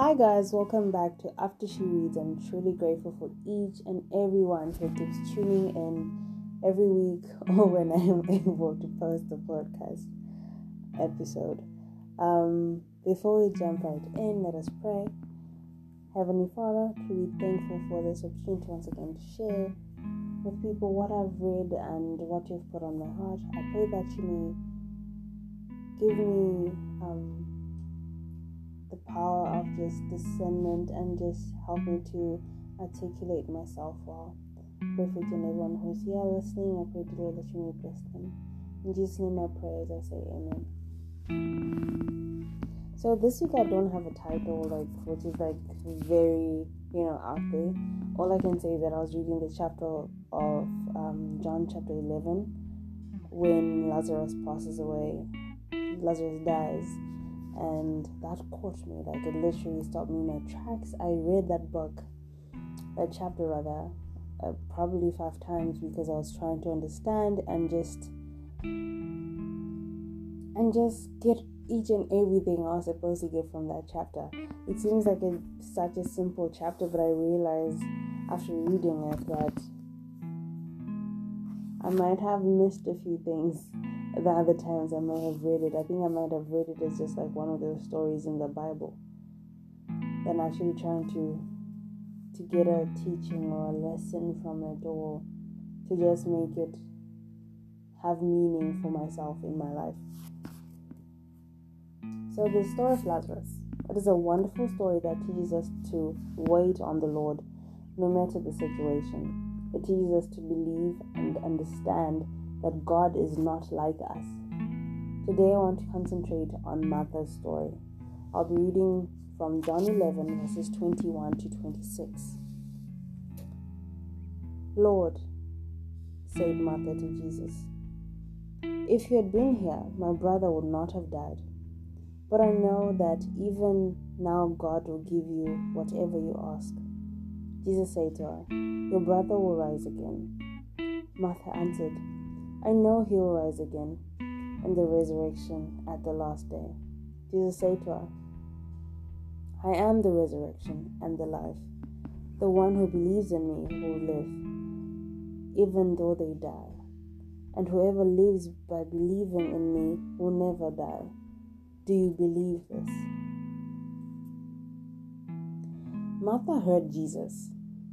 Hi, guys, welcome back to After She Reads. I'm truly grateful for each and everyone who keeps tuning in every week or when I am able to post a podcast episode. Um, before we jump right in, let us pray. Heavenly Father, truly thankful for this opportunity once again to share with people what I've read and what you've put on my heart. I pray that you may give me um, the just discernment and just help me to articulate myself well. Pray for each and everyone who's here listening. I pray to Lord that you may bless them. In Jesus' name I pray as I say amen. So this week I don't have a title like which is like very, you know, out there. All I can say is that I was reading the chapter of um, John chapter eleven when Lazarus passes away. Lazarus dies and that caught me like it literally stopped me in my tracks. I read that book that chapter rather uh, probably five times because i was trying to understand and just and just get each and everything i was supposed to get from that chapter. It seems like it's such a simple chapter but i realized after reading it that i might have missed a few things the other times I might have read it. I think I might have read it as just like one of those stories in the Bible. Than actually trying to to get a teaching or a lesson from it or to just make it have meaning for myself in my life. So the story of Lazarus. It is a wonderful story that teaches us to wait on the Lord no matter the situation. It teaches us to believe and understand that God is not like us. Today I want to concentrate on Martha's story. I'll be reading from John 11, verses 21 to 26. Lord, said Martha to Jesus, if you had been here, my brother would not have died. But I know that even now God will give you whatever you ask. Jesus said to her, Your brother will rise again. Martha answered, I know he will rise again in the resurrection at the last day. Jesus said to her, I am the resurrection and the life. The one who believes in me will live, even though they die. And whoever lives by believing in me will never die. Do you believe this? Martha heard Jesus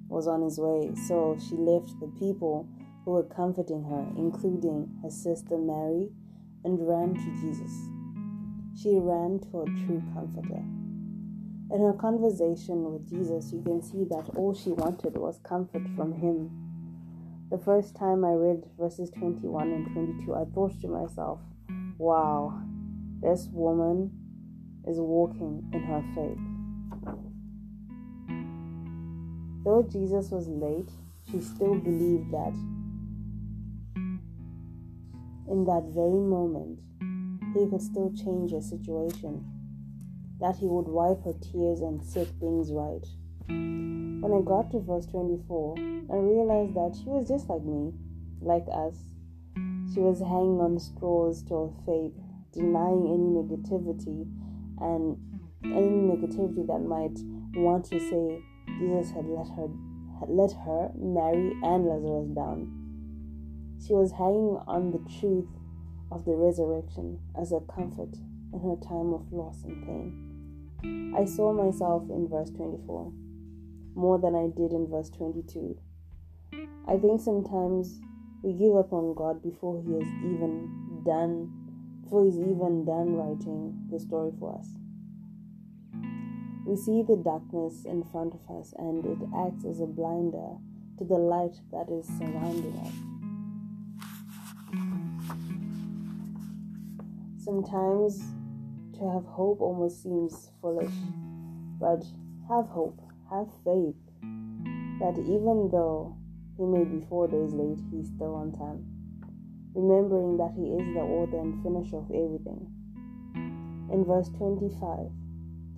was on his way, so she left the people who were comforting her, including her sister Mary, and ran to Jesus. She ran to a true comforter. In her conversation with Jesus, you can see that all she wanted was comfort from him. The first time I read verses 21 and 22, I thought to myself, wow, this woman is walking in her faith. Though Jesus was late, she still believed that in that very moment, he could still change her situation, that he would wipe her tears and set things right. When I got to verse 24, I realized that she was just like me, like us. She was hanging on straws to her faith, denying any negativity and any negativity that might want to say Jesus had let her had let her, Mary, and Lazarus down. She was hanging on the truth of the resurrection as a comfort in her time of loss and pain. I saw myself in verse 24 more than I did in verse 22. I think sometimes we give up on God before He has even done, before He's even done writing the story for us. We see the darkness in front of us and it acts as a blinder to the light that is surrounding us. Sometimes to have hope almost seems foolish, but have hope, have faith that even though he may be four days late, he's still on time. Remembering that he is the author and finisher of everything. In verse 25,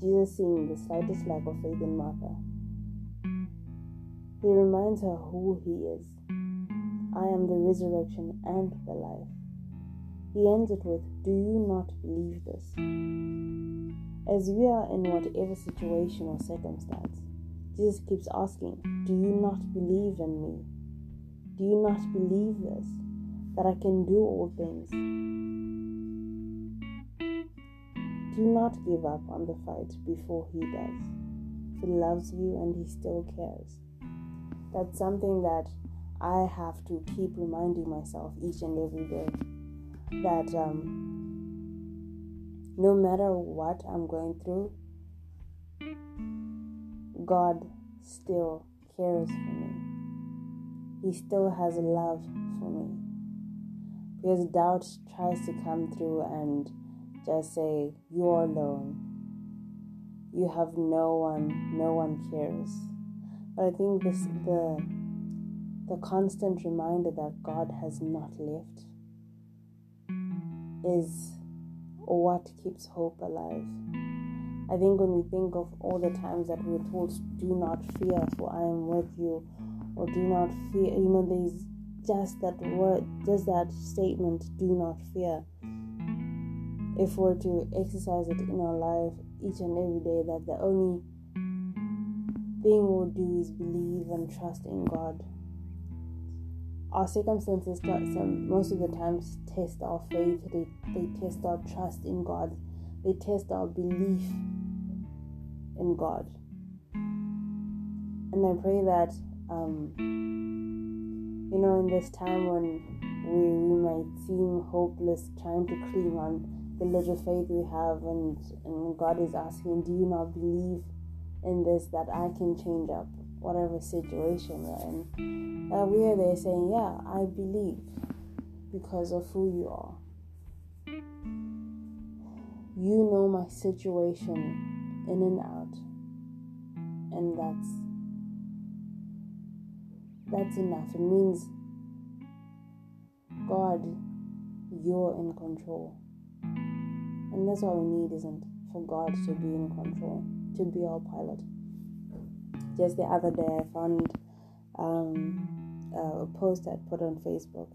Jesus seeing the slightest lack of faith in Martha, he reminds her who he is. I am the resurrection and the life. He ends it with, Do you not believe this? As we are in whatever situation or circumstance, Jesus keeps asking, Do you not believe in me? Do you not believe this? That I can do all things? Do not give up on the fight before He does. He loves you and He still cares. That's something that I have to keep reminding myself each and every day that um, no matter what I'm going through, God still cares for me. He still has love for me. Because doubt tries to come through and just say, You're alone. You have no one, no one cares. But I think this the the constant reminder that God has not left is what keeps hope alive. I think when we think of all the times that we're told, do not fear, for I am with you, or do not fear, you know, there's just that word, just that statement, do not fear. If we're to exercise it in our life each and every day, that the only thing we'll do is believe and trust in God. Our circumstances, most of the times, test our faith, they, they test our trust in God, they test our belief in God. And I pray that, um, you know, in this time when we, we might seem hopeless trying to cling on the little faith we have, and, and God is asking, Do you not believe in this that I can change up whatever situation we're in? Uh, we are there saying, Yeah, I believe because of who you are. You know my situation in and out. And that's that's enough. It means God, you're in control. And that's all we need, isn't for God to be in control, to be our pilot. Just the other day, I found um, a post I put on Facebook.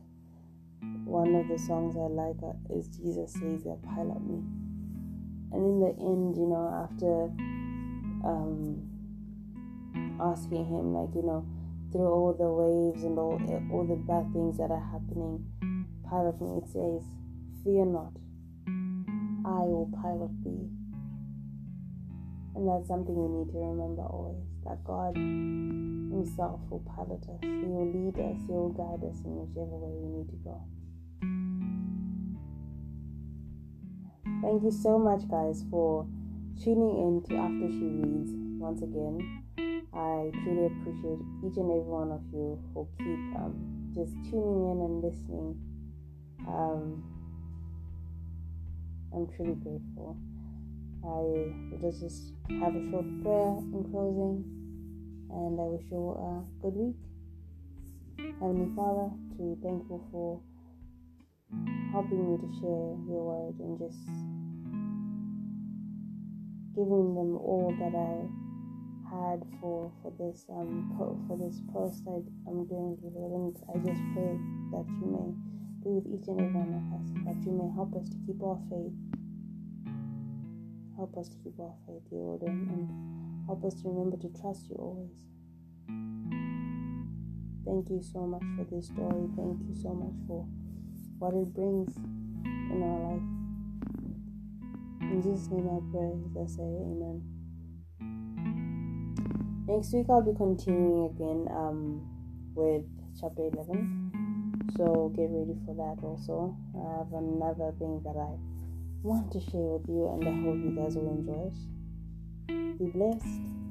One of the songs I like is Jesus Savior, Pilot Me. And in the end you know after um, asking him like you know through all the waves and all all the bad things that are happening pilot me it says fear not i will pilot thee. And that's something we need to remember always that god himself will pilot us he will lead us he will guide us in whichever way we need to go Thank you so much, guys, for tuning in to After She Reads once again. I truly appreciate each and every one of you who keep um, just tuning in and listening. Um, I'm truly grateful. I will just have a short prayer in closing, and I wish you a good week. Heavenly Father, to be thankful for helping me to share your word and just giving them all that I had for for this um po- for this post I, I'm doing here and I just pray that you may be with each and every one of us that you may help us to keep our faith help us to keep our faith Lord and, and help us to remember to trust you always thank you so much for this story thank you so much for what it brings in our life. In Jesus' name I pray, I say amen. Next week I'll be continuing again um, with chapter 11. So get ready for that also. I have another thing that I want to share with you and I hope you guys will enjoy it. Be blessed.